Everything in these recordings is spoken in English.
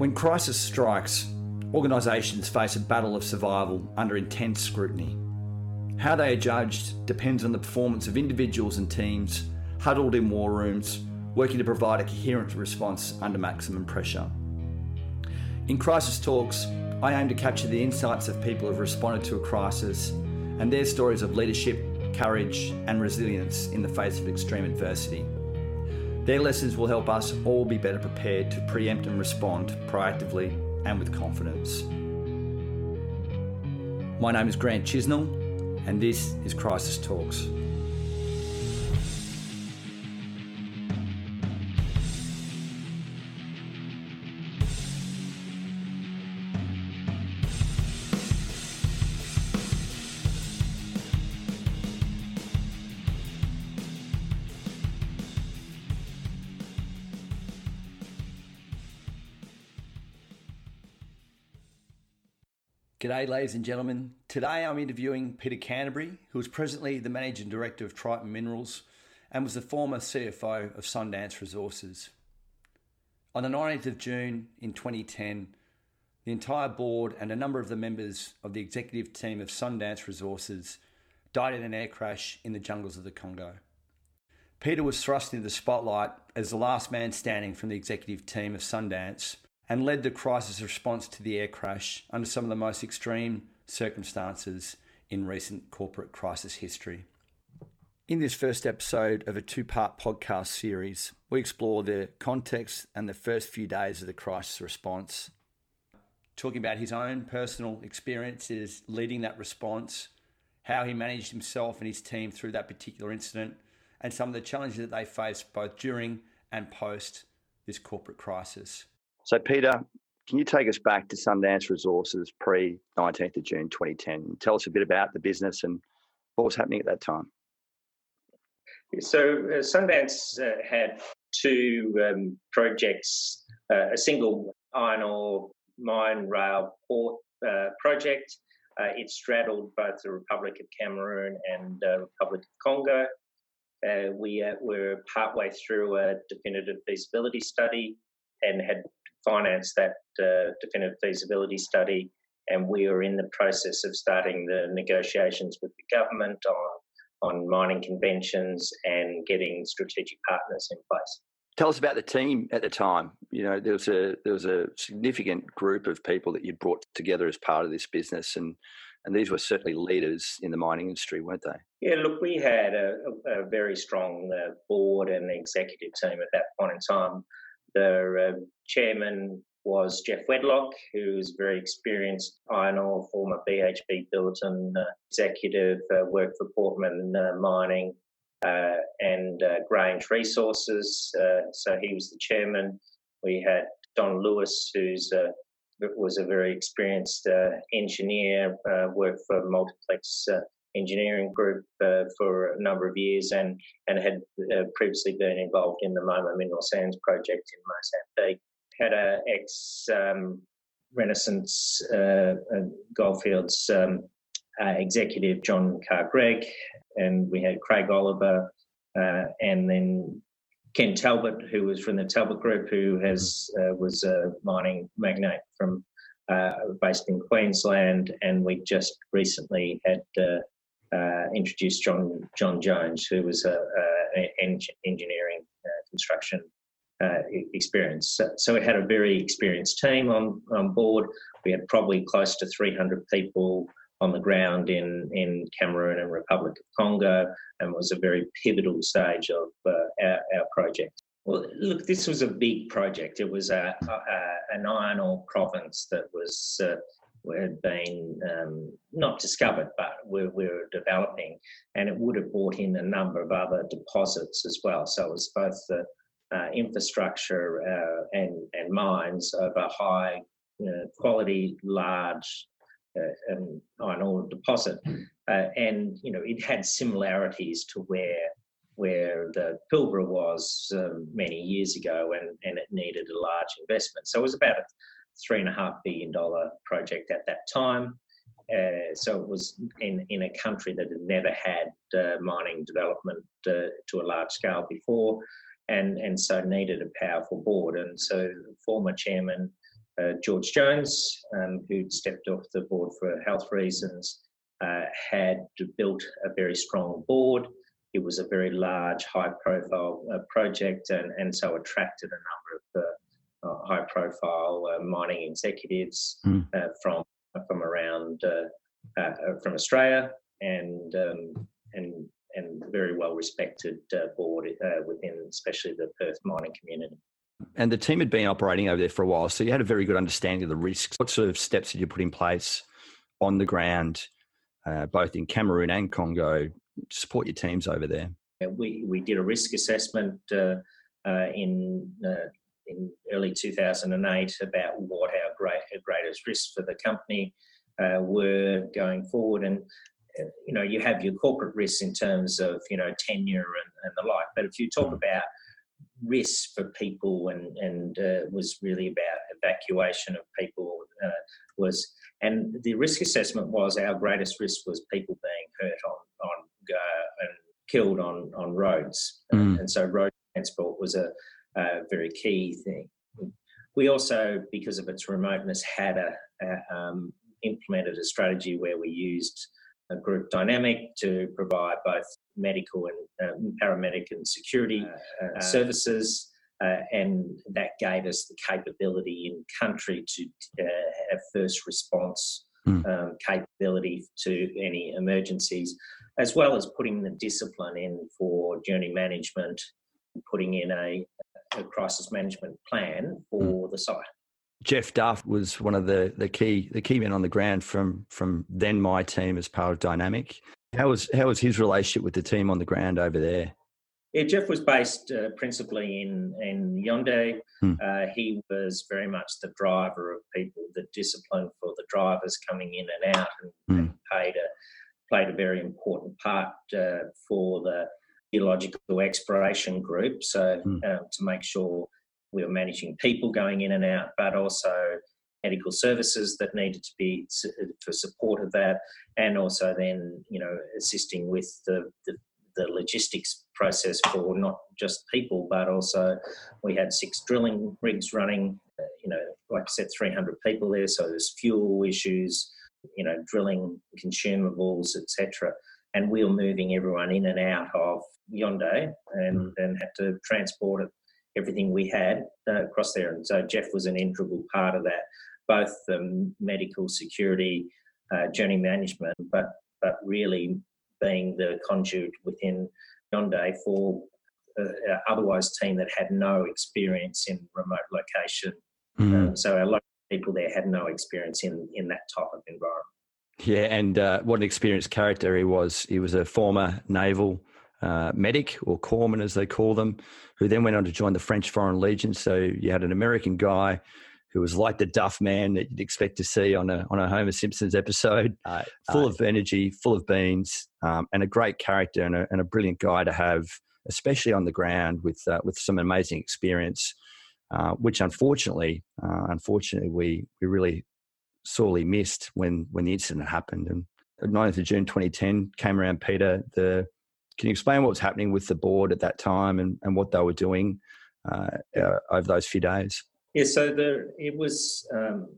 When crisis strikes, organisations face a battle of survival under intense scrutiny. How they are judged depends on the performance of individuals and teams huddled in war rooms, working to provide a coherent response under maximum pressure. In Crisis Talks, I aim to capture the insights of people who have responded to a crisis and their stories of leadership, courage, and resilience in the face of extreme adversity. Their lessons will help us all be better prepared to preempt and respond proactively and with confidence. My name is Grant Chisnell, and this is Crisis Talks. G'day, ladies and gentlemen. Today I'm interviewing Peter Canterbury, who is presently the Managing Director of Triton Minerals and was the former CFO of Sundance Resources. On the 19th of June in 2010, the entire board and a number of the members of the executive team of Sundance Resources died in an air crash in the jungles of the Congo. Peter was thrust into the spotlight as the last man standing from the executive team of Sundance and led the crisis response to the air crash under some of the most extreme circumstances in recent corporate crisis history. In this first episode of a two part podcast series, we explore the context and the first few days of the crisis response, talking about his own personal experiences leading that response, how he managed himself and his team through that particular incident, and some of the challenges that they faced both during and post this corporate crisis. So, Peter, can you take us back to Sundance Resources pre 19th of June 2010? Tell us a bit about the business and what was happening at that time. So, uh, Sundance uh, had two um, projects uh, a single iron ore mine rail port uh, project. Uh, it straddled both the Republic of Cameroon and the Republic of Congo. Uh, we were partway through a definitive feasibility study and had financed that uh, definitive feasibility study, and we are in the process of starting the negotiations with the government on on mining conventions and getting strategic partners in place. Tell us about the team at the time. You know, there was a there was a significant group of people that you brought together as part of this business, and and these were certainly leaders in the mining industry, weren't they? Yeah, look, we had a, a very strong uh, board and executive team at that point in time. The uh, chairman was Geoff Wedlock, who's a very experienced iron ore, former BHP Billiton uh, executive, uh, worked for Portman uh, Mining uh, and uh, Grange Resources. so he was the chairman. We had Don Lewis, who's was a very experienced engineer, worked for Multiplex engineering group uh, for a number of years and, and had uh, previously been involved in the Moma Mineral Sands project in Mozambique. Had a ex um, Renison uh, uh Goldfields um, uh, executive, John Carr Gregg, and we had Craig Oliver, uh, and then Ken Talbot, who was from the Talbot Group, who has was a mining magnate from uh, based in Queensland, and we just recently had uh, uh, introduced John John Jones, who was a, a engineering uh, construction uh, experience. So, so, we had a very experienced team on, on board. We had probably close to 300 people on the ground in, in Cameroon and Republic of Congo, and was a very pivotal stage of uh, our, our project. Well, look, this was a big project. It was a, a, an iron ore province that was uh, had been um, not discovered, but we were developing, and it would have brought in a number of other deposits as well. So it was both the uh, infrastructure uh, and, and mines of a high quality, large uh, um, iron ore deposit, uh, and you know it had similarities to where where the Pilbara was um, many years ago, and, and it needed a large investment. So it was about a three and a half billion dollar project at that time. Uh, so it was in, in a country that had never had uh, mining development uh, to a large scale before, and, and so needed a powerful board. And so former chairman uh, George Jones, um, who'd stepped off the board for health reasons, uh, had built a very strong board. It was a very large, high profile uh, project and, and so attracted a number of high profile uh, mining executives mm. from, from around from Australia and, um, and, and very well respected board within especially the Perth mining community. And the team had been operating over there for a while, so you had a very good understanding of the risks. What sort of steps did you put in place on the ground, uh, both in Cameroon and Congo, to support your teams over there? We we did a risk assessment uh, uh, in uh, in early 2008 about what our great our greatest risks for the company uh, were going forward, and uh, you know you have your corporate risks in terms of you know tenure and, and the like, but if you talk mm. about risks for people and and uh, was really about evacuation of people uh, was and the risk assessment was our greatest risk was people being hurt on on uh, and killed on on roads mm. and so road transport was a, a, very key thing we also because of its remoteness had a, a um, implemented a strategy where we used a group Dynamiq to provide both medical and uh, paramedic and security uh, uh, services. Uh, and that gave us the capability in country to uh, have first response mm. um, capability to any emergencies, as well as putting the discipline in for journey management, putting in a, a crisis management plan for mm. the site. Jeff Duff was one of the the key the key men on the ground from from then my team as part of Dynamiq. How was how was his relationship with the team on the ground over there? Yeah, Jeff was based uh, principally in in Yaoundé. Hmm. Uh, he was very much the driver of people, the discipline for the drivers coming in and out, and, hmm. and played a played a very important part uh, for the geological exploration group. So hmm. Um, to make sure we were managing people going in and out, but also medical services that needed to be for support of that, and also then you know assisting with the, the, the logistics process for not just people, but also we had six drilling rigs running. Uh, you know, like I said, 300 people there, so there's fuel issues, you know, drilling consumables, etc. And we were moving everyone in and out of Yaoundé and, mm. and had to transport it everything we had uh, across there. And so Jeff was an integral part of that, both the medical security, uh, journey management, but but really being the conduit within Yaoundé for uh, otherwise team that had no experience in remote location. Mm. Um, so a lot of people there had no experience in in that type of environment. Yeah, and uh, what an experienced character he was. He was a former naval uh, medic or corpsman, as they call them, who then went on to join the French Foreign Legion. So you had an American guy who was like the Duff man that you'd expect to see on a on a Homer Simpson's episode, uh, full of energy, full of beans, um, and a great character and a, and a, brilliant guy to have, especially on the ground with uh, with some amazing experience. Uh, which unfortunately, uh, unfortunately, we we really sorely missed when when the incident happened. And 9th of June 2010 came around, Peter. The can you explain what was happening with the board at that time and, and what they were doing uh, uh, over those few days? Yeah, so the, it was um,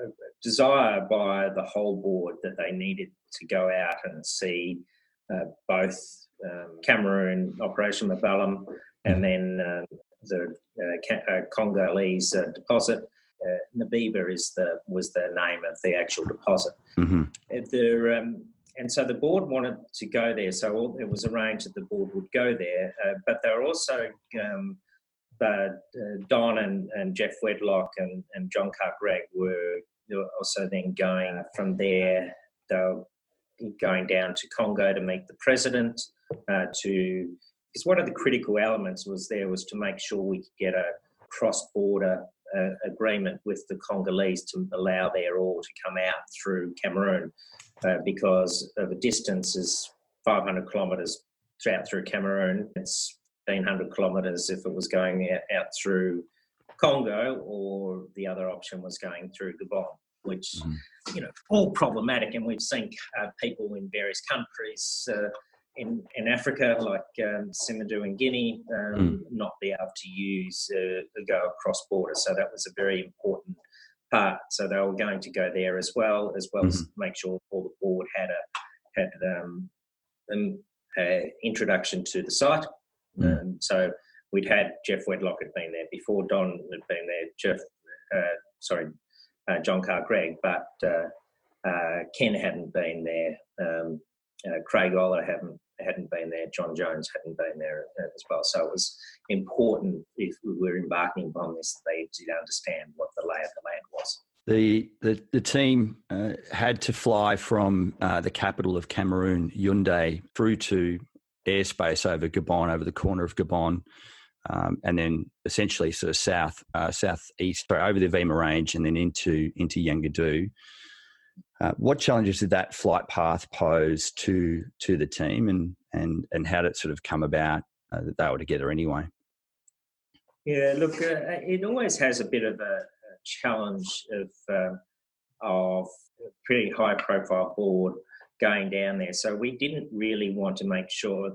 a desire by the whole board that they needed to go out and see uh, both um, Cameroon Operation Mbalam and then um, the uh, uh Congolese uh, deposit. Uh, Nabeba is the was the name of the actual deposit. Mm-hmm. The um, and so the board wanted to go there. So it was arranged that the board would go there, uh, but they were also um, uh, Don and, and Geoff Wedlock and, and John Carr-Gregg were, were also then going from there. They were going down to Congo to meet the president. Uh, to because one of the critical elements was there was to make sure we could get a cross-border uh, agreement with the Congolese to allow their ore to come out through Cameroon uh, because of the distance is 500 kilometres out through Cameroon. It's 1500 kilometres if it was going out, through Congo, or the other option was going through Gabon, which mm. you know all problematic. And we've seen uh, people in various countries. Uh, in, in Africa, like um, Simandou and Guinea, um, mm. not be able to use uh, go across border. So that was a very important part. So they were going to go there as well, as well mm-hmm. as make sure all the board had a had um, an introduction to the site. Mm. Um, so we'd had Geoff Wedlock had been there before. Don had been there. Jeff, uh, sorry, uh, John Carr Gregg, but uh, uh, Ken hadn't been there. Um, uh, Craig Oliver hadn't hadn't been there. John Jones hadn't been there as well. So it was important if we were embarking upon this, they did understand what the lay of the land was. The, the, the team uh, had to fly from uh, the capital of Cameroon, Yaoundé, through to airspace over Gabon, over the corner of Gabon, um, and then essentially sort of south, uh, southeast, sorry, over the Avima Range, and then into into Yangadou. Uh, what challenges did that flight path pose to to the team, and and and how did it sort of come about uh, that they were together anyway? Yeah, look, uh, it always has a bit of a, a challenge of uh, of a pretty high profile board going down there. So we didn't really want to make sure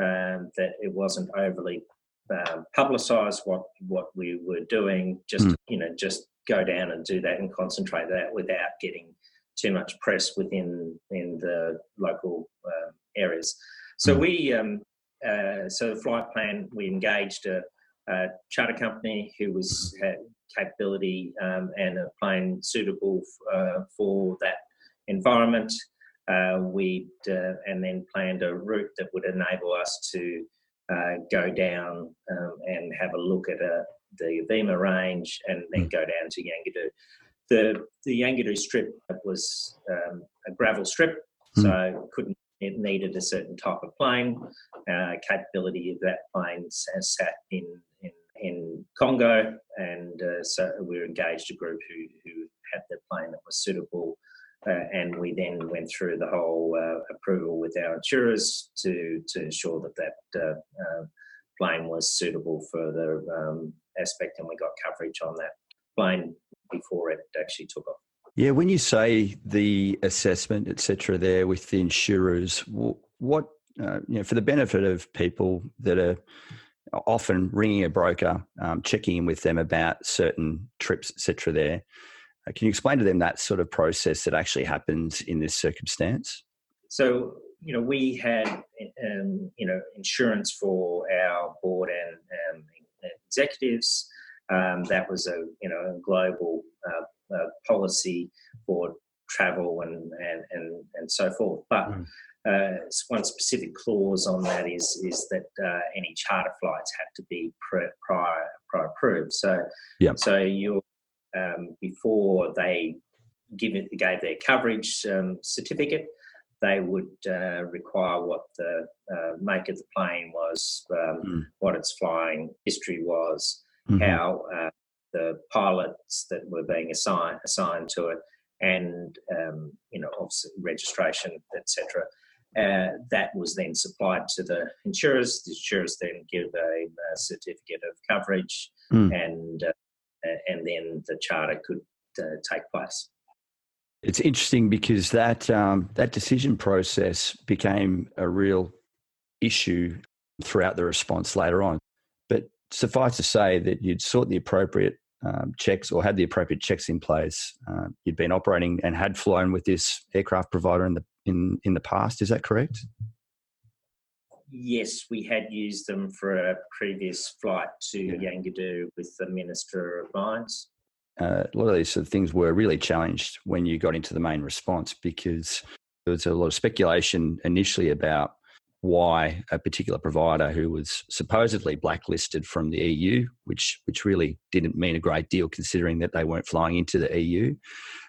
um, that it wasn't overly um, publicised what what we were doing. Just mm. you know, just go down and do that and concentrate that without getting too much press within in the local uh, areas. So mm. we, um, uh, so the flight plan, we engaged a, a charter company who was had capability um, and a plane suitable f- uh, for that environment. Uh, we uh, and then planned a route that would enable us to uh, go down um, and have a look at a, the Avima range and then mm. go down to Yangadou the the strip was um, a gravel strip, mm. so couldn't it needed a certain type of plane. Uh, capability of that plane sat in in, in Congo, and uh, so we engaged a group who who had the plane that was suitable. Uh, and we then went through the whole uh, approval with our insurers to to ensure that that uh, uh, plane was suitable for the um, aspect, and we got coverage on that plane before it actually took off. Yeah, when you say the assessment, etc., there with the insurers, what uh, you know for the benefit of people that are often ringing a broker, um, checking in with them about certain trips, etc. There, uh, can you explain to them that sort of process that actually happens in this circumstance? So you know, we had um, you know insurance for our board and um, executives. Um, that was a you know a global uh, uh, policy for travel and and and, and so forth. But mm. uh, one specific clause on that is is that uh, any charter flights have to be prior prior approved. So yeah. so you um, before they give it gave their coverage um, certificate. They would uh, require what the uh, make of the plane was, um, mm. what its flying history was, mm-hmm. how uh, the pilots that were being assigned assigned to it, and um, you know, obviously registration, etc. Uh, that was then supplied to the insurers. The insurers then give a, a certificate of coverage, mm. and uh, and then the charter could uh, take place. It's interesting because that um, that decision process became a real issue throughout the response later on suffice to say that you'd sought the appropriate um, checks or had the appropriate checks in place. Uh, you'd been operating and had flown with this aircraft provider in the in in the past. Is that correct? Yes, we had used them for a previous flight to yeah. Yangadou with the Minister of Mines. Uh, a lot of these sort of things were really challenged when you got into the main response because there was a lot of speculation initially about why a particular provider who was supposedly blacklisted from the EU, which which really didn't mean a great deal considering that they weren't flying into the EU,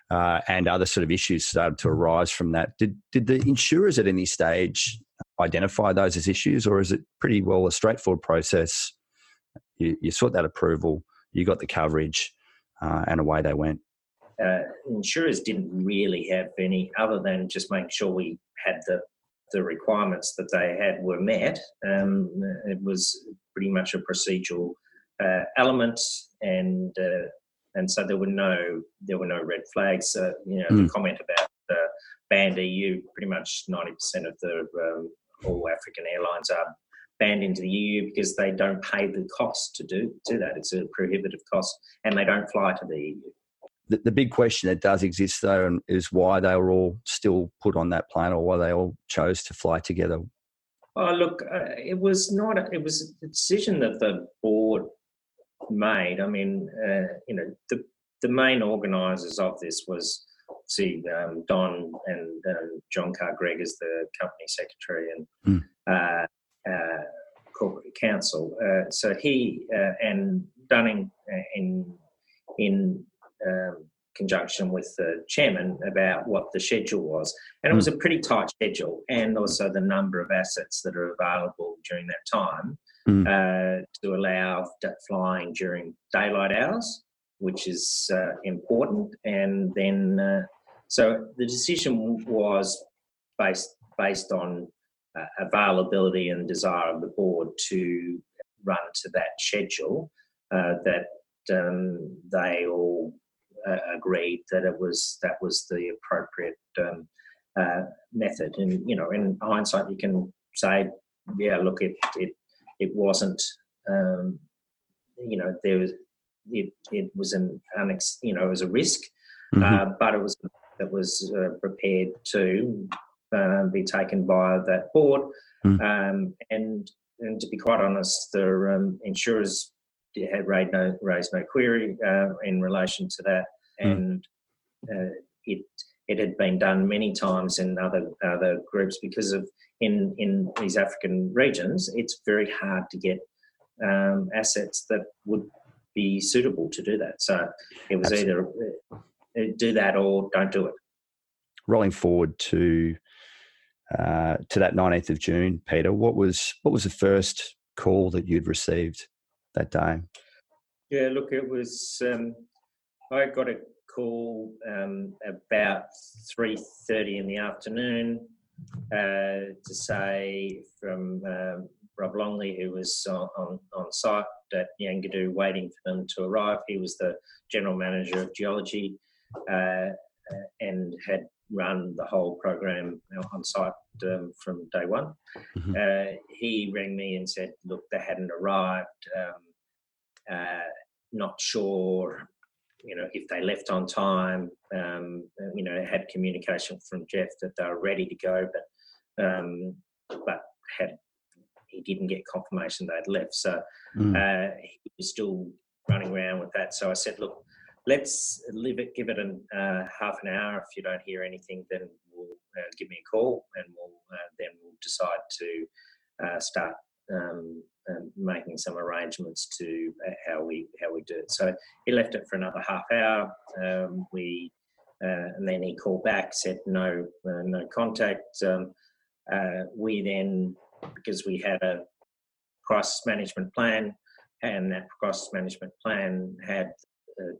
uh, and other sort of issues started to arise from that. Did did the insurers at any stage identify those as issues, or is it pretty well a straightforward process? You, you sought that approval, you got the coverage, uh, and away they went. Uh, insurers didn't really have any other than just making sure we had the the requirements that they had were met. Um, it was pretty much a procedural uh, element, and uh, and so there were no there were no red flags. Uh, you know, mm. the hmm. comment about the banned EU, pretty much ninety percent of the um, all African airlines are banned into the EU because they don't pay the cost to do do that. It's a prohibitive cost, and they don't fly to the EU the, the big question that does exist though is why they were all still put on that plane or why they all chose to fly together. Oh, look, uh, it was not. A, it was a decision that the board made. I mean, uh, you know, the the main organisers of this was see um, Don and um, John Carr Gregg as the company secretary and mm. uh, uh, corporate counsel. Uh, so he uh, and Dunning in in um, conjunction with the chairman about what the schedule was. And it was a pretty tight schedule, and also the number of assets that are available during that time mm. uh, to allow flying during daylight hours, which is uh, important. And then, uh, so the decision was based based on uh, availability and desire of the board to run to that schedule uh, that um, they all uh, agreed that it was that was the appropriate um, uh, method. And you know, in hindsight, you can say, yeah, look, it it it wasn't. Um, you know, there was it it was an unex, you know, it was a risk, mm-hmm. uh, but it was it was uh, prepared to uh, be taken by that board. Mm. Um, and and to be quite honest, the um, insurers had raised no, raised no query uh, in relation to that, mm. and uh, it it had been done many times in other other groups because of in in these African regions, it's very hard to get um, assets that would be suitable to do that. So it was Absolutely. either uh, do that or don't do it. Rolling forward to uh, to that 19th of June, Peter, what was what was the first call that you'd received that day? Yeah, look, it was. Um, I got a call um, about three thirty in the afternoon uh, to say from um, Rob Longley, who was on, on, site at Yangadou waiting for them to arrive. He was the general manager of geology uh, and had run the whole program on site um, from day one. Mm-hmm. Uh, he rang me and said, "Look, they hadn't arrived. Um, uh, not sure, you know, if they left on time. Um, you know, had communication from Jeff that they were ready to go, but um, but had he didn't get confirmation they'd left. So mm. uh, he was still running around with that. So I said, look, let's leave it, give it an, uh, half an hour. If you don't hear anything, then we'll uh, give me a call, and we'll uh, then we'll decide to uh, start um, um, making some arrangements to uh, how we how we do it. So he left it for another half hour. Um, we and then he called back, said no no contact. Um, we then because we had a crisis management plan, and that crisis management plan had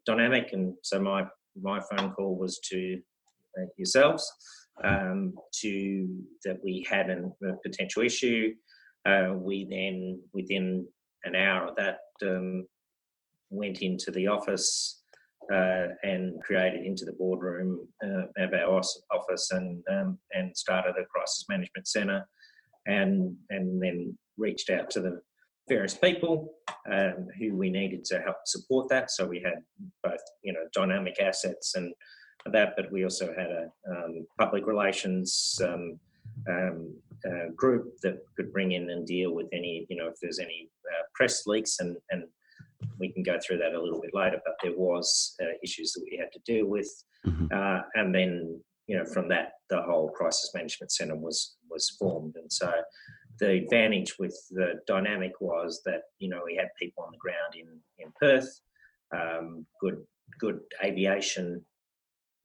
Dynamiq, and so my my phone call was to uh, yourselves um, to that we had an, a potential issue. Uh, we then within an hour of that um, went into the office uh, and created into the boardroom uh, of our office and um, and started a crisis management centre and and then reached out to the various people um, who we needed to help support that. So we had both, you know, Dynamiq assets and that, but we also had a um, public relations um, um uh, group that could bring in and deal with any, you know, if there's any uh, press leaks and and we can go through that a little bit later. But there was uh, issues that we had to deal with, mm-hmm. Uh, and then you know from that the whole crisis management centre was was formed, and so the advantage with the Dynamiq was that you know we had people on the ground in in Perth, um, good good aviation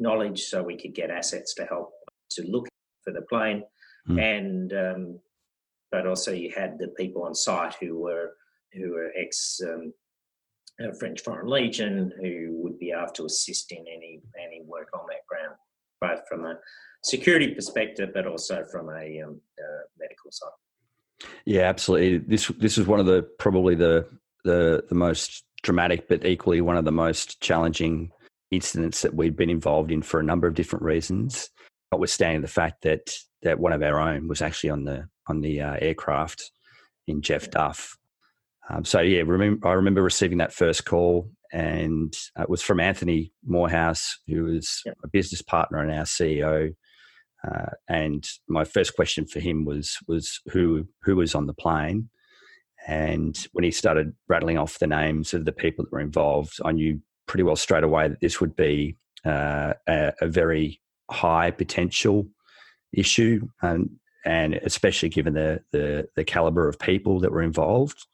knowledge, so we could get assets to help to look for the plane, mm. and um, but also you had the people on site who were who were ex um, French Foreign Legion who would be able to assist in any any work on that ground, both from a security perspective, but also from a um, uh, medical side. Yeah, absolutely. This this is one of the probably the the the most dramatic, but equally one of the most challenging incidents that we've been involved in for a number of different reasons. Notwithstanding the fact that that one of our own was actually on the on the uh, aircraft in Jeff Duff. Um, so yeah, remember, I remember receiving that first call, and it was from Anthony Morehouse, who was a business partner and our CEO. Uh, and my first question for him was was who who was on the plane, and when he started rattling off the names of the people that were involved, I knew pretty well straight away that this would be uh, a, a, very high potential issue, and and especially given the the, the caliber of people that were involved,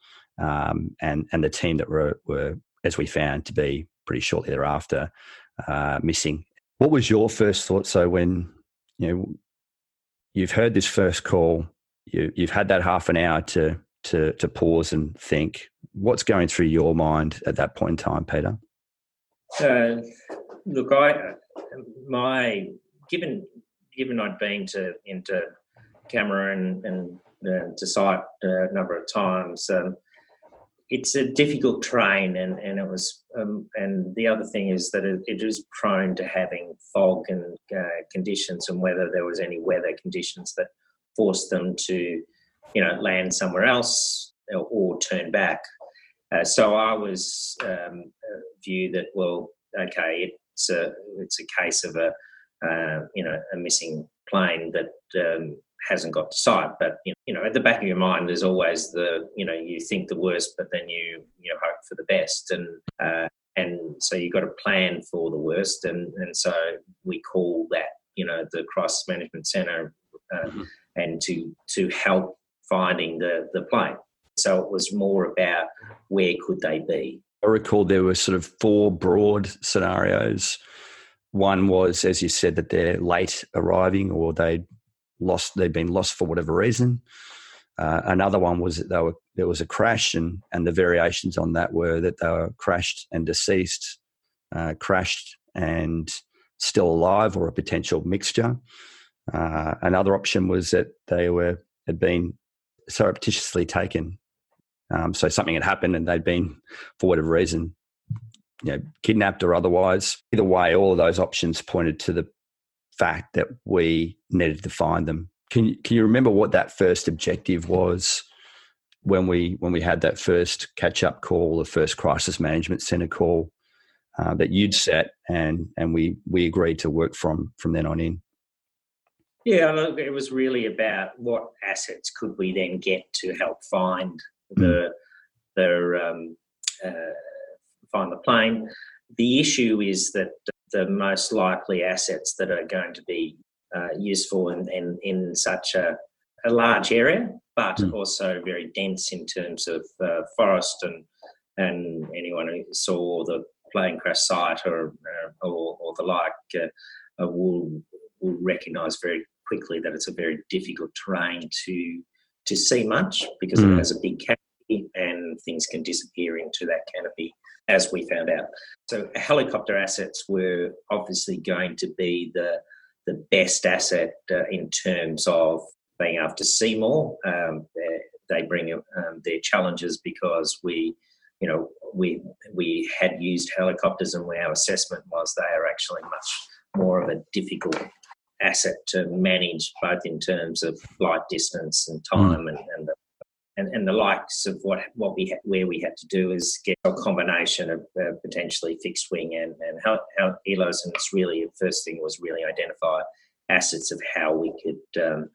um, and and the team that were were as we found to be pretty shortly thereafter uh, missing. What was your first thought? So when you know you've heard this first call, you, you've had that half an hour to to to pause and think. What's going through your mind at that point in time, Peter? Uh, look, I my given given I'd been to into Cameroon and uh, to site a number of times. Um, it's a difficult train, and and it was, um, and the other thing is that it, it is prone to having fog and uh, conditions, and whether there was any weather conditions that forced them to, you know, land somewhere else or, or turn back. Uh, so I was um, view that well, okay, it's a it's a case of a uh, you know a missing plane that um, hasn't got to site. But you know, at the back of your mind, there's always the you know you think the worst, but then you you know hope for the best, and uh, and so you've got to plan for the worst, and and so we call that you know the crisis management center, uh, mm-hmm. and to to help finding the the plane. So it was more about where could they be. I recall there were sort of four broad scenarios. One was, as you said, that they're late arriving or they lost they'd been lost for whatever reason. Uh, another one was that they were, there was a crash, and, and the variations on that were that they were crashed and deceased, uh, crashed and still alive, or a potential mixture. Uh, another option was that they were had been surreptitiously taken. Um, so something had happened, and they'd been, for whatever reason, you know, kidnapped or otherwise. Either way, all of those options pointed to the fact that we needed to find them. Can you, can you remember what that first objective was when we when we had that first catch up call, the first crisis management center call uh, that you'd set, and and we we agreed to work from from then on in. Yeah, it was really about what assets could we then get to help find the mm. the um, uh, find the plane. The issue is that the most likely assets that are going to be uh, useful in, in, in such a, a large area, but mm. also very dense in terms of uh, forest and and anyone who saw the plane crash site or uh, or, or, the like uh, uh, will will recognise very quickly that it's a very difficult terrain to to see much because mm. it hmm. has a big canopy and things can disappear into that canopy as we found out. So helicopter assets were obviously going to be the the best asset uh, in terms of being able to see more. Um, they bring um, their challenges because we, you know, we we had used helicopters, and our assessment was they are actually much more of a difficult asset to manage, both in terms of flight distance and time, mm. and, and the and, and the likes of what what we ha- where we had to do is get a combination of uh, potentially fixed wing and and how, how helos and it's really the first thing was really identify assets of how we could um,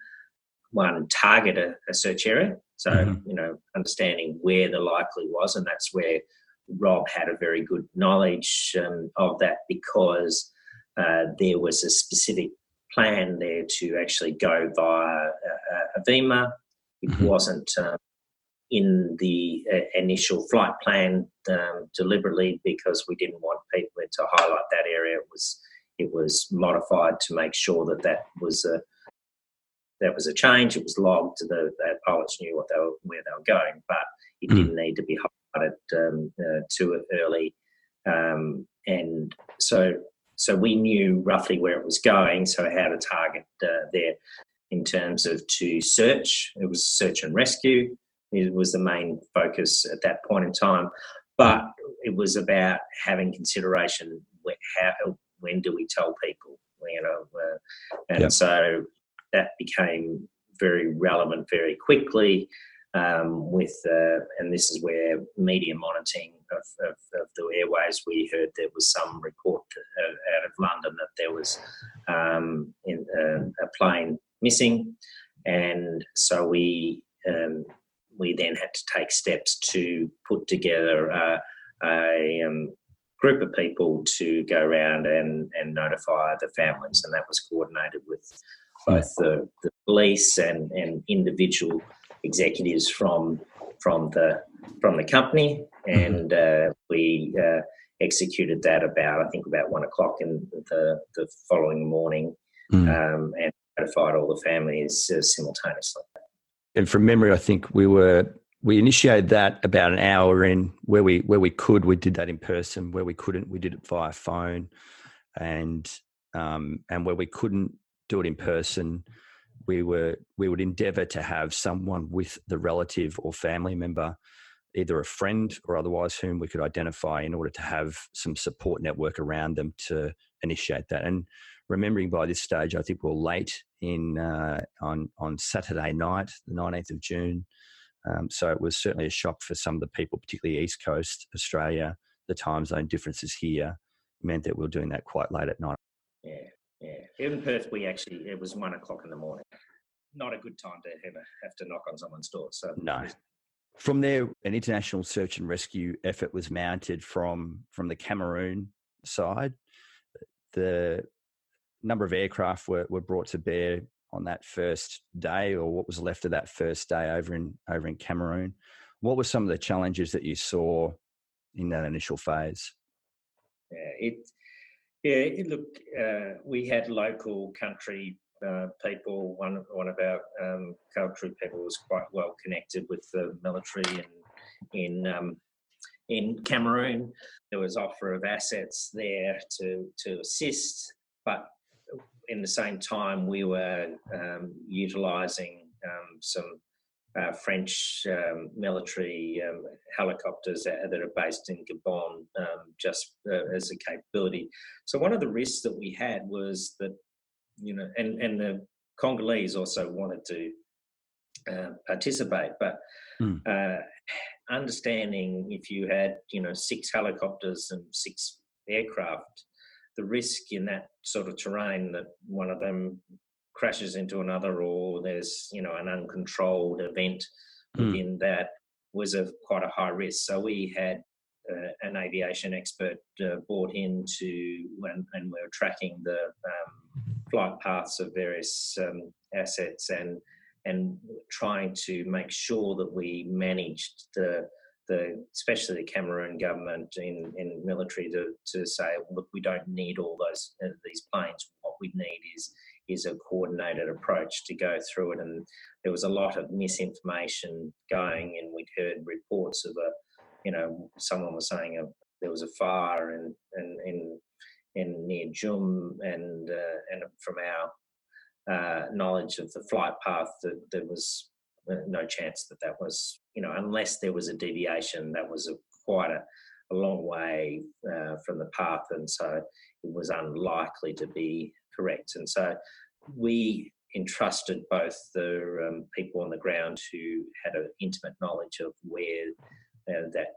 one target a, a, search area so mm-hmm. you know understanding where the likely was and that's where Rob had a very good knowledge um, of that because uh, there was a specific plan there to actually go via a, a VEMA. It mm-hmm. wasn't um, in the uh, initial flight plan um, deliberately because we didn't want people to highlight that area. It was it was modified to make sure that that was a that was a change. It was logged. The, the pilots knew what they were, where they were going, but it mm. didn't need to be highlighted um, uh, too early. Um, and so so we knew roughly where it was going. So how to target uh, there in terms of to search. It was search and rescue. It was the main focus at that point in time. But it was about having consideration how when do we tell people, you know, uh, and so that became very relevant very quickly. um, with, uh, and this is where media monitoring of, of, of, the airways, we heard there was some report out of London that there was um, in, uh, a plane missing, and so we um, we then had to take steps to put together a, a um, group of people to go around and, and notify the families, and that was coordinated with both the, the police and, and individual executives from from the from the company, mm-hmm. and uh, we uh, executed that about I think about one o'clock in the the following morning, mm. um, and notified all the families uh, simultaneously. And from memory, I think we were we initiated that about an hour in where we where we could. We did that in person where we couldn't. We did it via phone and um, and where we couldn't do it in person we were we would endeavor to have someone with the relative or family member either a friend or otherwise whom we could identify in order to have some support network around them to initiate that. And remembering by this stage i think we're late in uh, on on saturday night the 19th of june um, so it was certainly a shock for some of the people, particularly East Coast Australia. The time zone differences here meant that we were doing that quite late at night. Yeah, yeah. In Perth, we actually it was one o'clock in the morning. Not a good time to ever have to knock on someone's door. So no. From there, an international search and rescue effort was mounted from from the Cameroon side. The number of aircraft were, were brought to bear on that first day or what was left of that first day over in over in Cameroon. What were some of the challenges that you saw in that initial phase? Yeah, it, yeah, look, uh, we had local country uh, people. One one of our um, country people was quite well connected with the military in in um, in Cameroon. There was offer of assets there to to assist, but in the same time, we were um, utilising um, some uh, French um, military um, helicopters that, are based in Gabon um, just uh, as a capability. So one of the risks that we had was that, you know, and, and the Congolese also wanted to uh, participate, but mm. understanding if you had, you know, six helicopters and six aircraft, the risk in that sort of terrain that one of them crashes into another or there's you know an uncontrolled event mm. within that was a quite a high risk so we had uh, an aviation expert uh, brought in to when, and we are tracking the um, flight paths of various um, assets and and trying to make sure that we managed the the especially the Cameroon government in, in military to, to say, look, we don't need all those uh, these planes. What we need is is a coordinated approach to go through it. And there was a lot of misinformation going, and we'd heard reports of a, you know, someone was saying a, there was a fire in in in, in near Djoum, and uh, and from our uh, knowledge of the flight path that there was uh, no chance that that was, you know, unless there was a deviation, that was a, quite a, a long way uh, from the path, and so it was unlikely to be correct. And so we entrusted both the um, people on the ground who had an intimate knowledge of where uh, that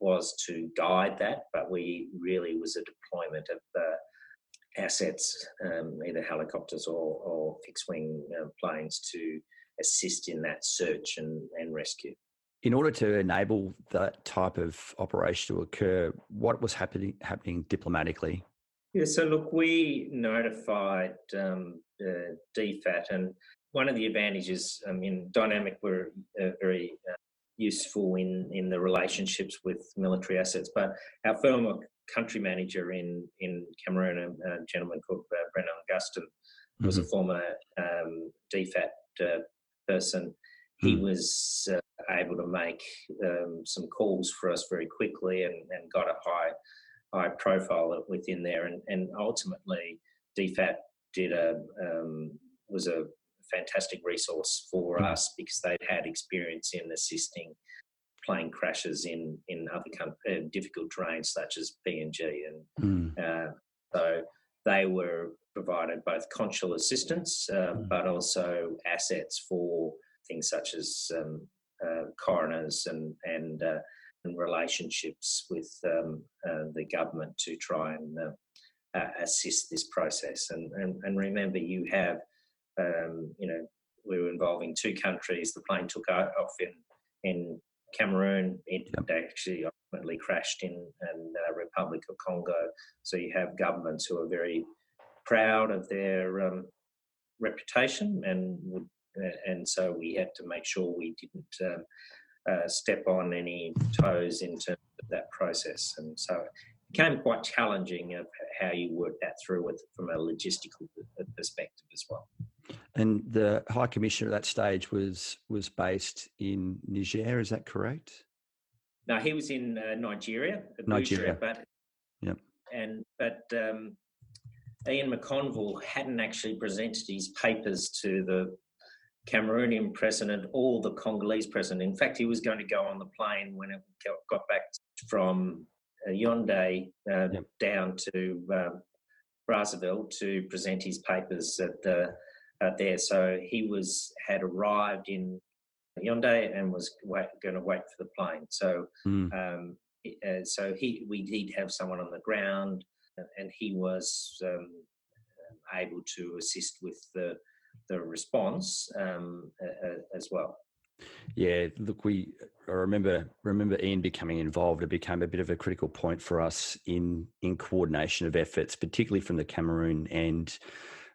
was to guide that, but we really was a deployment of uh, assets, um, either helicopters or, or fixed wing uh, planes to assist in that search and, and rescue. In order to enable that type of operation to occur, what was happening happening diplomatically? Yeah, so look, we notified um, uh, DFAT, and one of the advantages um, in Dynamiq, we're uh, very uh, useful in in the relationships with military assets. But our former country manager in in Cameroon, a, a gentleman called uh, Brendan Augustin, was mm-hmm. a former um, DFAT uh, person, he mm. was uh, able to make um, some calls for us very quickly and, and got a high high profile within there. And, and ultimately, DFAT did a um, was a fantastic resource for mm. us because they'd had experience in assisting plane crashes in in other com- uh, difficult terrains such as PNG, and mm. uh, so they were provided both consular assistance, uh, mm. but also assets for things such as um, uh, coroners and and, uh, and relationships with um, uh, the government to try and uh, assist this process. And, and, and remember, you have um, you know we were involving two countries. The plane took off in in Cameroon. It yep. actually ultimately crashed in, in uh, Republic of Congo. So you have governments who are very proud of their um, reputation and would, uh, and so we had to make sure we didn't um, uh, step on any toes in terms of that process. And so it became quite challenging of how you work that through with, from a logistical perspective as well. And the High Commissioner at that stage was was based in Niger. Is that correct? No, he was in uh, Nigeria. Nigeria, but yep. And but um, Ian McConville hadn't actually presented his papers to the Cameroonian president or the Congolese president. In fact, he was going to go on the plane when it got back from uh, Yaoundé uh, yep. down to uh, Brazzaville to present his papers at the uh, there. So he was had arrived in Yaoundé and was wait, going to wait for the plane. So mm. um, uh, so he we did have someone on the ground, and he was um, able to assist with the the response um, as well. Yeah, look, we I remember remember Ian becoming involved. It became a bit of a critical point for us in in coordination of efforts, particularly from the Cameroon end.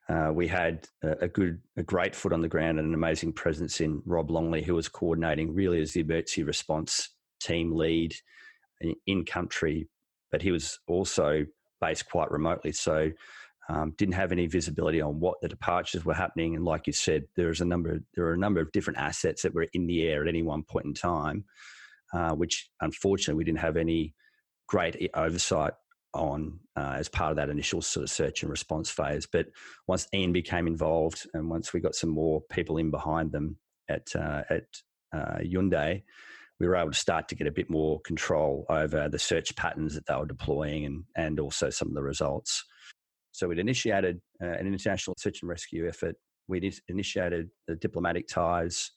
Uh, we had a, a, good, a great foot on the ground and an amazing presence in Rob Longley, who was coordinating really as the emergency response team lead in, in country, but he was also based quite remotely, so um, didn't have any visibility on what the departures were happening. And like you said, there is a number, there are a number of different assets that were in the air at any one point in time, uh, which unfortunately we didn't have any great oversight on uh, as part of that initial sort of search and response phase. But once Ian became involved, and once we got some more people in behind them at uh, at uh, Yaoundé, we were able to start to get a bit more control over the search patterns that they were deploying, and and also some of the results. So we'd initiated uh, an international search and rescue effort. We'd initiated the diplomatic ties.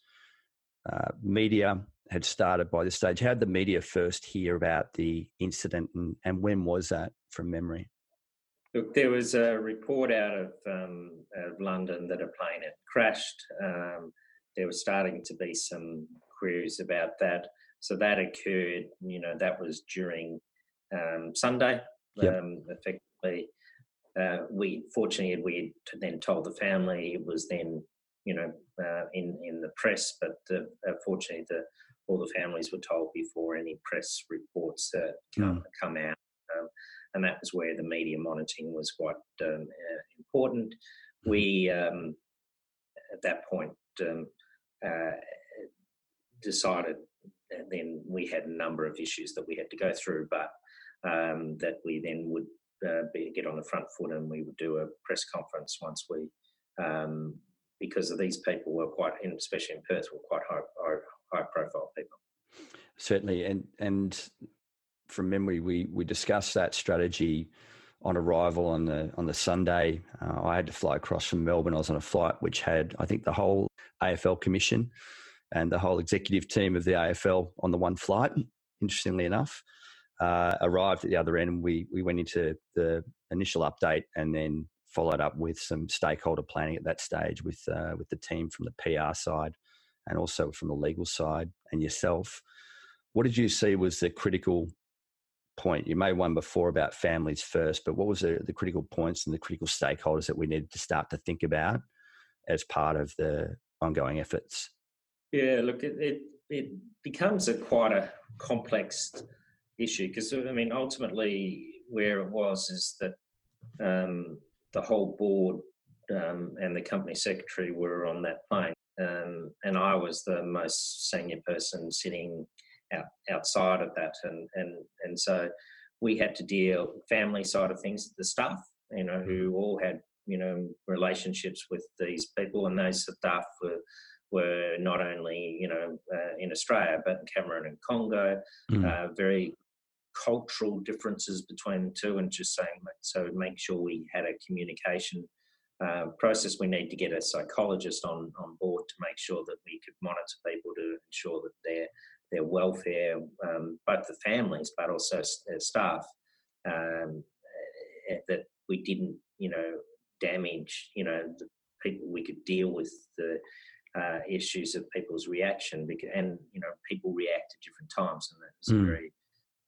Uh, media had started by this stage. How did the media first hear about the incident and, and when was that from memory? Look, there was a report out of, um, of London that a plane had crashed. Um, there was starting to be some queries about that. So that occurred, you know, that was during um, Sunday, yep. Um, effectively. Uh, we fortunately we then told the family it was then you know uh, in in the press, but uh, fortunately the all the families were told before any press reports uh, come, mm. come out. Um, and that was where the media monitoring was quite um, uh, important. Hmm. We, um, at that point, decided then we had a number of issues that we had to go through, but um, that we then would uh, be, get on the front foot and we would do a press conference once we, um, because of these people were quite, especially in Perth, were quite high, high, high profile people. Certainly, and and from memory, we we discussed that strategy on arrival on the on the Sunday. Uh, I had to fly across from Melbourne. I was on a flight which had, I think, the whole AFL commission and the whole executive team of the AFL on the one flight. Interestingly enough, uh, arrived at the other end. We we went into the initial update and then followed up with some stakeholder planning at that stage with uh, with the team from the PR side and also from the legal side and yourself. What did you see was the critical point? You made one before about families first, but what was the, the critical points and the critical stakeholders that we needed to start to think about as part of the ongoing efforts? Yeah, look, it, it, becomes a quite a complex issue because I mean, ultimately, where it was is that um, the whole board um, and the company secretary were on that plane um, and I was the most senior person sitting out, outside of that, and and and so we had to deal family side of things, the staff, you know, who all had you know relationships with these people, and those staff were were not only you know uh, in Australia but in Cameroon and Congo, mm. uh, very cultural differences between the two, and just saying so make sure we had a communication uh, process. We need to get a psychologist on, on board to make sure that we could monitor people to ensure that their their welfare, um, both the families but also staff, um, eh, that we didn't, you know, damage, you know, the people. We could deal with the uh, issues of people's reaction, because, and you know, people react at different times, and that's mm. very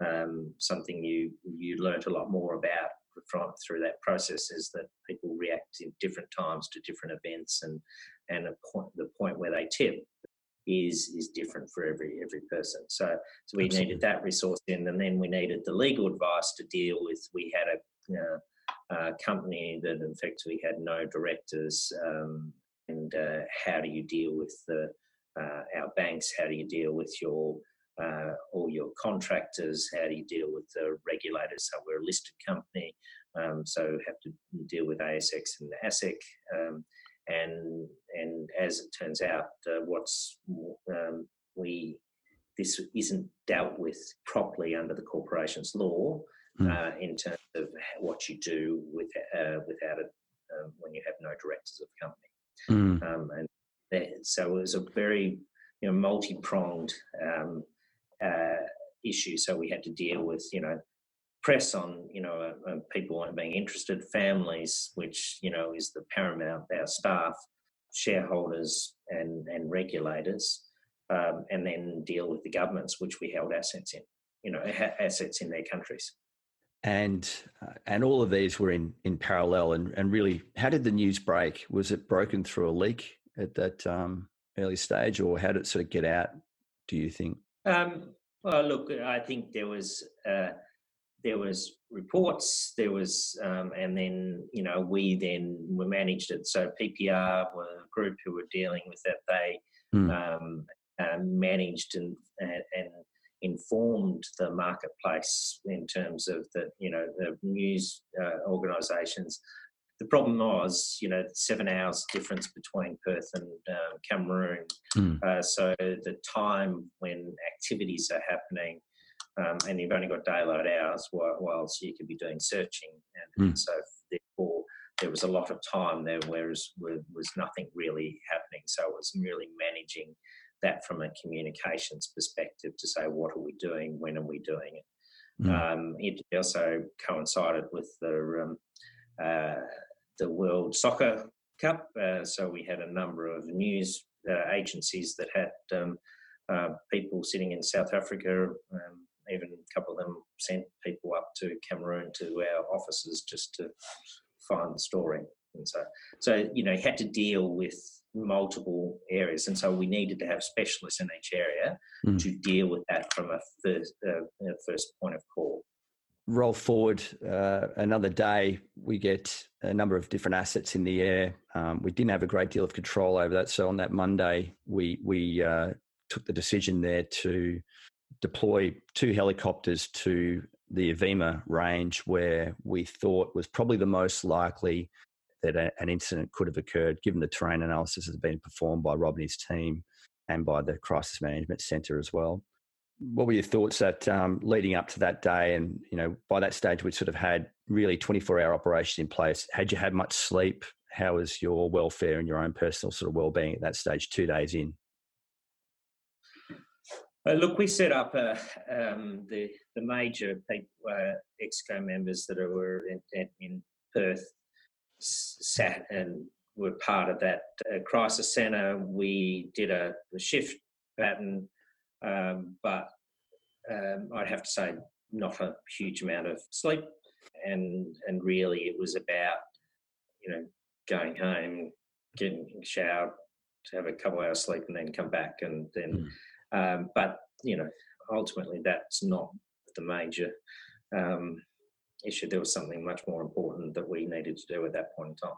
um, something you you learnt a lot more about from through that process is that people react in different times to different events, and and point, the point where they tip is is different for every every person. So so we Absolutely. needed that resource in, and then we needed the legal advice to deal with. We had a know, uh, company that effectively had no directors, um, and uh, how do you deal with the uh, our banks? How do you deal with your uh, all your contractors? How do you deal with the regulators? So we're a listed company, um, so have to deal with ASX and ASIC. Um, and and as it turns out, uh, what's um, we this isn't dealt with properly under the corporations law mm. uh, in terms of what you do with uh, without it um, when you have no directors of the company. Mm. Um, and so it was a very you know multi-pronged um, uh, issue. So we had to deal with you know press on you know uh, uh, people being interested, families, which you know is the paramount. Our staff, shareholders, and and regulators, um, and then deal with the governments, which we held assets in. You know, assets in their countries and uh, and all of these were in in parallel. And and really how did the news break? Was it broken through a leak at that um, early stage or how did it sort of get out do you think? Um, well look i think there was uh, there was reports there was um, and then you know we then we managed it. So PPR were a group who were dealing with that they mm. uh, managed and, and, and informed the marketplace in terms of the you know the news uh, organisations. The problem was, you know, seven hours difference between Perth and uh, Cameroon. Mm. Uh, so the time when activities are happening, um, and you've only got daylight hours, while, whilst you could be doing searching, and mm. so therefore there was a lot of time there, whereas was, was nothing really happening. So it was really managing that from a communications perspective to say what are we doing, when are we doing it. Mm. Um, it also coincided with the um, uh, the World Soccer Cup, uh, so we had a number of news uh, agencies that had um, uh, people sitting in South Africa. Um, even a couple of them sent people up to Cameroon to our offices just to find the story. And so, so you know, you had to deal with multiple areas, and so we needed to have specialists in each area mm. to deal with that from a first, uh, first point of call. Roll forward uh, another day, we get a number of different assets in the air. Um, we didn't have a great deal of control over that, so on that Monday, we we uh, took the decision there to deploy two helicopters to the Avima range, where we thought was probably the most likely that a, an incident could have occurred, given the terrain analysis has been performed by Rob and his team and by the Crisis Management Centre as well. What were your thoughts that um, leading up to that day? And you know, by that stage, we'd sort of had really 24-hour operations in place. Had you had much sleep? How was your welfare and your own personal sort of well-being at that stage? Two days in. Uh, look, we set up uh, um, the the major people, uh, Exco members that were in, in Perth sat and were part of that uh, crisis centre. We did a, a shift pattern, um, but um, I'd have to say not a huge amount of sleep, and and really it was about you know going home, getting showered, to have a couple hours sleep, and then come back, and then. Mm. Um, but you know, ultimately that's not the major um, issue. There was something much more important that we needed to do at that point in time.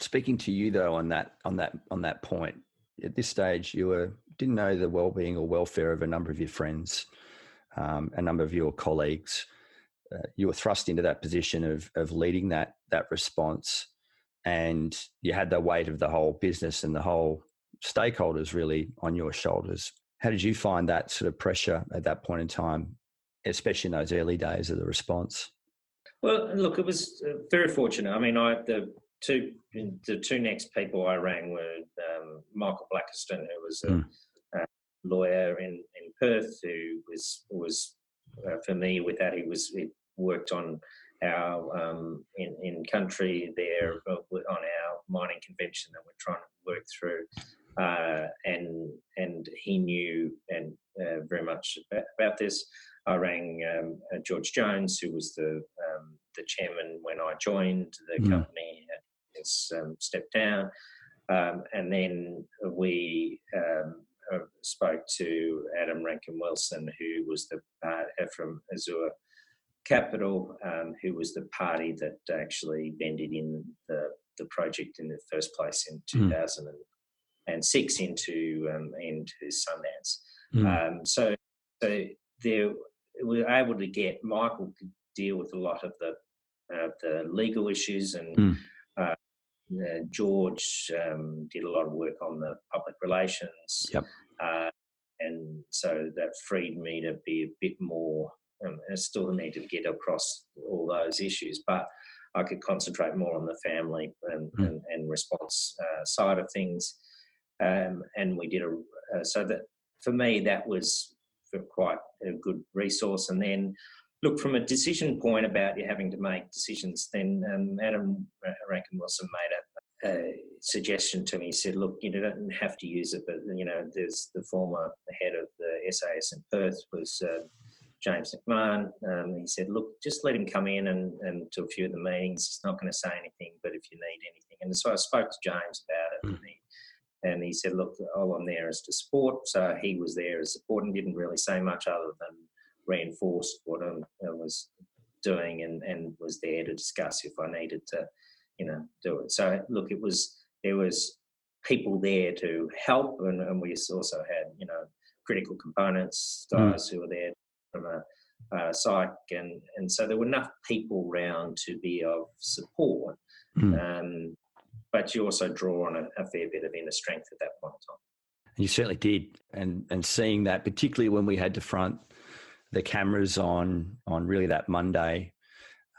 Speaking to you though on that on that on that point, at this stage you were didn't know the well-being or welfare of a number of your friends, um, a number of your colleagues. Uh, you were thrust into that position of of leading that that response, and you had the weight of the whole business and the whole stakeholders really on your shoulders. How did you find that sort of pressure at that point in time, especially in those early days of the response? Well, look, it was uh, very fortunate. I mean, I the two the two next people I rang were um, Michael Blakiston, who was a, mm. lawyer in, in Perth, who was was uh, familiar with that. He was he worked on our um, in in country there uh, on our mining convention that we're trying to work through, uh, and and he knew and uh, very much about, about, this. I rang um, uh, George Jones, who was the the chairman when I joined the mm. company. Has um, stepped down, um, and then we um, uh, spoke to Adam Rankine-Wilson, who was the uh, from Azure Capital, um, who was the party that actually vended in the, the project in the first place in mm. 2006 into um, into Sundance. Mm. so so there we were able to get Michael deal with a lot of the uh, the legal issues and mm. uh, uh, George um, did a lot of work on the public relations. Yep. Uh, and so that freed me to be a bit more. Um, I still need to get across all those issues, but I could concentrate more on the family and, mm. and, and, response uh, side of things. Um, and we did a uh, so that for me that was quite a good resource. And then look from a decision point about you having to make decisions. Then um, Adam Rankine-Wilson made a uh, suggestion to me. He said, "Look, you don't have to use it, but you know, there's the former head of the SAS in Perth was uh, James McMahon. Um, he said, look, just let him come in and, and to a few of the meetings. He's not going to say anything, but if you need anything, and so I spoke to James about it, mm. and, he, and he said, look, all I'm there is to support. So he was there as support and didn't really say much other than reinforce what I was doing and, and was there to discuss if I needed to you know, do it. So look, it was there was people there to help, and, and we also had you know critical components guys mm. who were there from a uh, psych, and and so there were enough people around to be of support. Mm. Um, but you also draw on a, a, fair bit of inner strength at that point in time. You certainly did, and and seeing that, particularly when we had to front the cameras on on really that Monday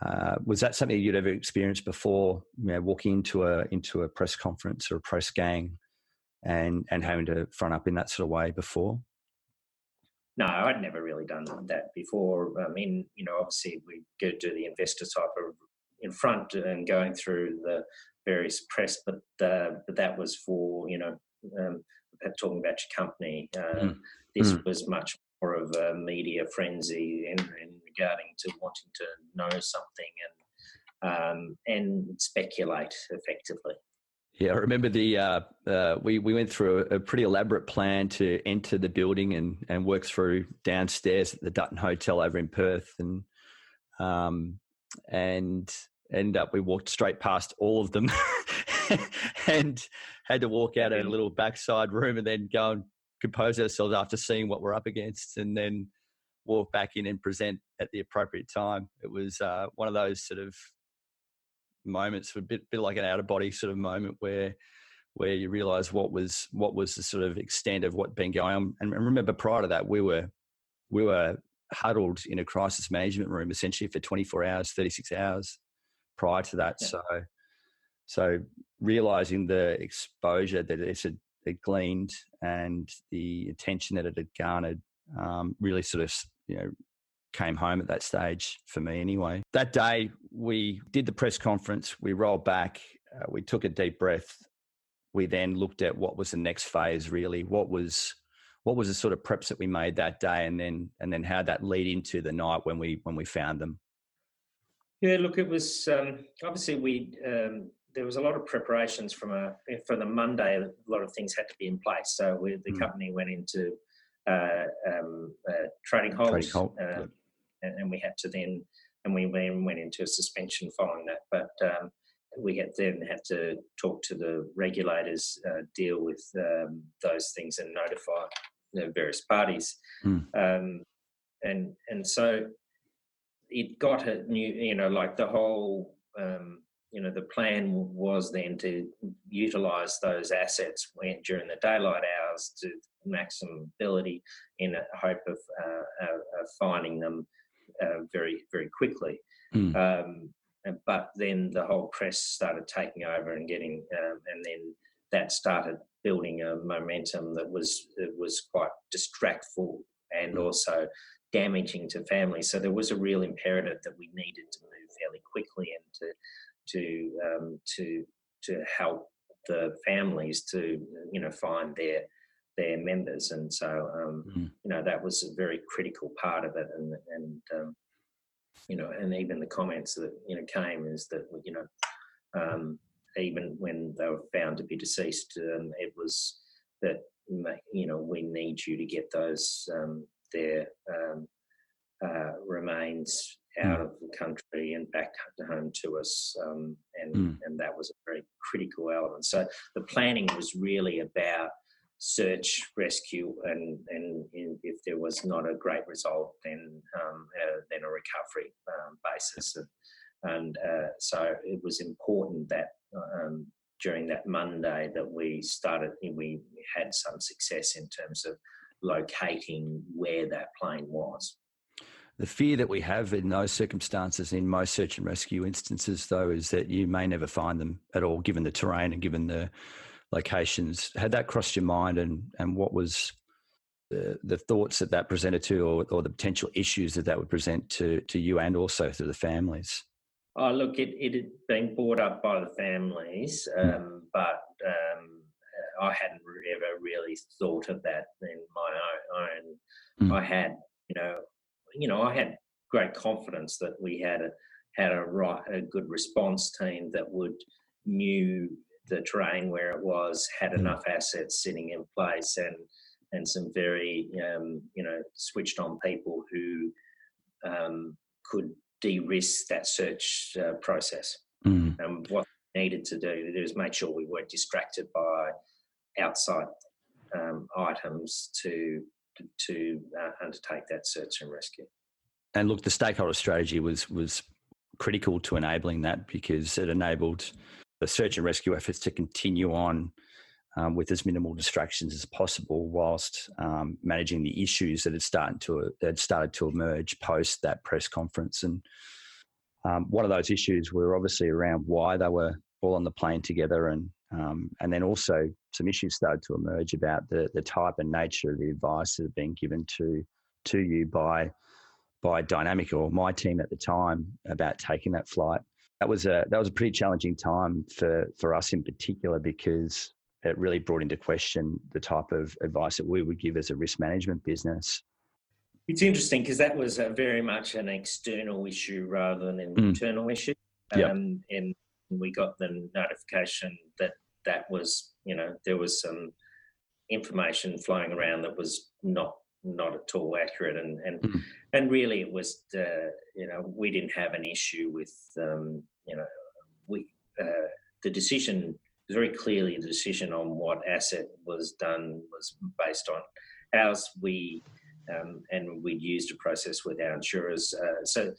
uh, was that something you'd ever experienced before? You know, walking into a into a press conference or a press gang, and and having to front up in that sort of way before? No, I'd never really done that before. I mean, you know, obviously we go do the investor type of in front and going through the various press, but uh, but that was for you know um, talking about your company. Uh, mm. This mm. was much more of a media frenzy in, in regarding to wanting to know something and um, and speculate effectively. Yeah, I remember the uh, uh, we we went through a, a, pretty elaborate plan to enter the building and and work through downstairs at the Duxton Hotel over in Perth, and um, and end up we walked straight past all of them, and had to walk out in a little backside room and then go and compose ourselves after seeing what we're up against, and then walk back in and present at the appropriate time. It was uh, one of those sort of moments, a bit, bit like an out of body sort of moment where where you realise what was what was the sort of extent of what been going on. And remember, prior to that, we were we were huddled in a crisis management room essentially for 24 hours, 36 hours prior to that. Yeah. So so realizing the exposure that it had, it gleaned and the attention that it had garnered um, really sort of you know came home at that stage for me anyway. That day we did the press conference, we rolled back, uh, we took a deep breath. We then looked at what was the next phase really, what was what was the sort of preps that we made that day and then and then how that lead into the night when we when we found them. Yeah, look, it was um, obviously we um, there was a lot of preparations from a for the Monday. A lot of things had to be in place. So we, the mm. company went into uh, um, uh, trading halt, trading halt uh, yep. and, and, we had to then, and we then went into a suspension following that. But um, we had then had to talk to the regulators, uh, deal with um, those things, and notify the various parties. Mm. Um, and and so it got a new, you know, like the whole um, you know, the plan was then to utilize those assets when, during the daylight hours to maximum ability in a hope of, uh, of finding them uh, very, very quickly. Mm. Um, but then the whole press started taking over and getting, um, and then that started building a momentum that was was quite distractful and mm. also damaging to families. So there was a real imperative that we needed to move fairly quickly and to to um, to to help the families to you know find their their members, and so um, mm. you know that was a very critical part of it, and and um, you know, and even the comments that you know came is that you know um, even when they were found to be deceased, um, it was that you know we need you to get those um, their um, uh, remains out mm. of the country and back home to us, um, and mm. and that was a very critical element. So the planning was really about search, rescue, and and if there was not a great result, then um, uh, then a recovery um, basis. And, and uh, so it was important that um, during that Monday that we started, we had some success in terms of locating where that plane was. The fear that we have in those circumstances, in most search and rescue instances, though, is that you may never find them at all, given the terrain and given the locations. Had that crossed your mind, and and what was the, the thoughts that that presented to, or, or the potential issues that that would present to to you and also to the families? Oh, look, it, it had been brought up by the families, hmm. um, but um, I hadn't ever really thought of that in my own. Mm. I had, you know, you know, I had great confidence that we had a had a right a good response team that would knew the terrain where it was, had mm. enough assets sitting in place, and and some very um, you know switched on people who um, could de-risk that search uh, process. Mm. And what needed to do is make sure we weren't distracted by outside um, items to to uh, undertake that search and rescue. And look, the stakeholder strategy was was critical to enabling that because it enabled the search and rescue efforts to continue on um, with as minimal distractions as possible, whilst um, managing the issues that had started to started to emerge post that press conference. And um, one of those issues were obviously around why they were all on the plane together, and um, and then also some issues started to emerge about the the type and nature of the advice that had been given to to you by by Dynamiq or my team at the time about taking that flight. That was a that was a pretty challenging time for for us in particular because it really brought into question the type of advice that we would give as a risk management business. It's interesting because that was very much an external issue rather than an mm. internal issue. Yep. Um, and we got the notification that that was, you know, there was some information flowing around that was not not at all accurate and and mm. and really it was uh, you know we didn't have an issue with um, you know we uh, the decision very clearly the decision on what asset was done was based on ours. We um, and we used a process with our insurers. Uh, so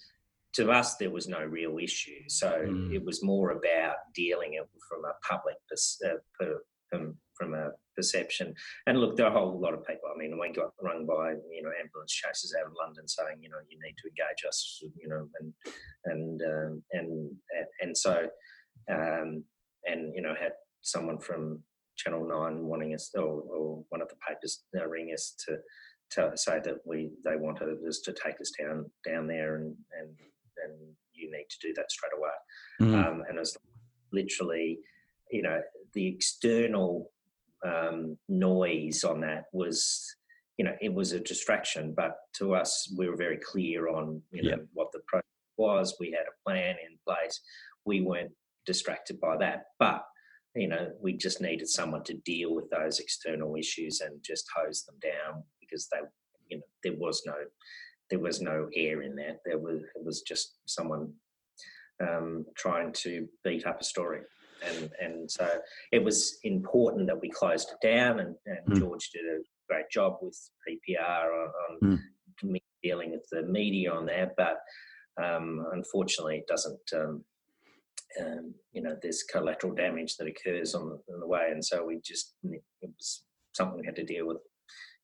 to us, there was no real issue. So mm. it was more about dealing it from a public pers- uh, per, um, from a perception. And look, there are a whole lot of people. I mean, we got rung by you know ambulance chasers out of London saying you know you need to engage us, you know, and and um, and and so um, and you know had someone from Channel Nine wanting us, or, or one of the papers now ring us to, to say that we they wanted us to take us down down there, and and and you need to do that straight away. Mm. Um, and it's literally, you know, the external um, noise on that was you know, it was a distraction, but to us, we were very clear on, you know, what the process was. We had a plan in place. We weren't distracted by that. But you know, we just needed someone to deal with those external issues and just hose them down because they, you know, there was no, there was no air in that. There was, it was just someone um, trying to beat up a story. And, and so it was important that we closed it down and, and mm. George did a great job with PPR on, on mm. dealing with the media on that. But um, unfortunately, it doesn't, um, um, you know, there's collateral damage that occurs on the, on the, way, and so we just it was something we had to deal with.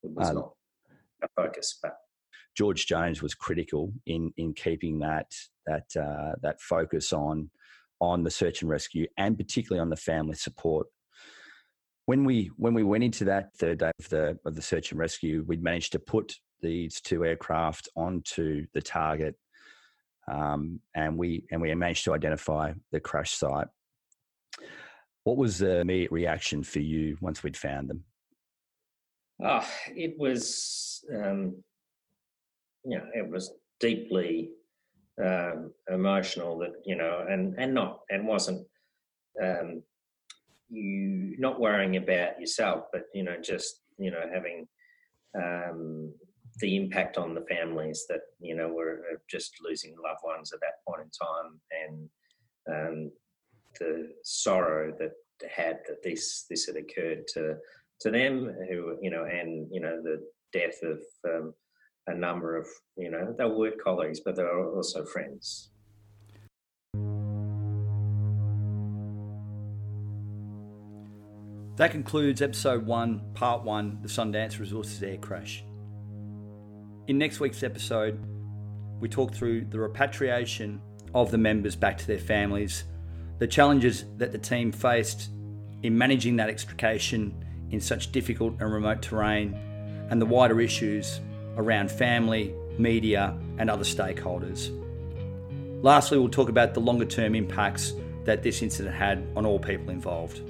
It was um, not a focus, but George Jones was critical in in keeping that that uh, that focus on on the search and rescue, and particularly on the family support. When we when we went into that third day of the of the search and rescue, we'd managed to put these two aircraft onto the target, um, and we and we managed to identify the crash site. What was the immediate reaction for you once we'd found them? Oh, it was, um, you know, it was deeply um, emotional that you know, and and not and wasn't um, you not worrying about yourself, but you know, just you know, having um, the impact on the families that you know were just losing loved ones at that point in time, and um, the sorrow that had that this this had occurred to to them, who you know, and you know, the death of um, a number of you know, they were work colleagues, but they were also friends. That concludes episode one, part one, the Sundance Resources air crash. In next week's episode, we talk through the repatriation of the members back to their families, the challenges that the team faced in managing that extrication in such difficult and remote terrain, and the wider issues around family, media, and other stakeholders. Lastly, we'll talk about the longer term impacts that this incident had on all people involved.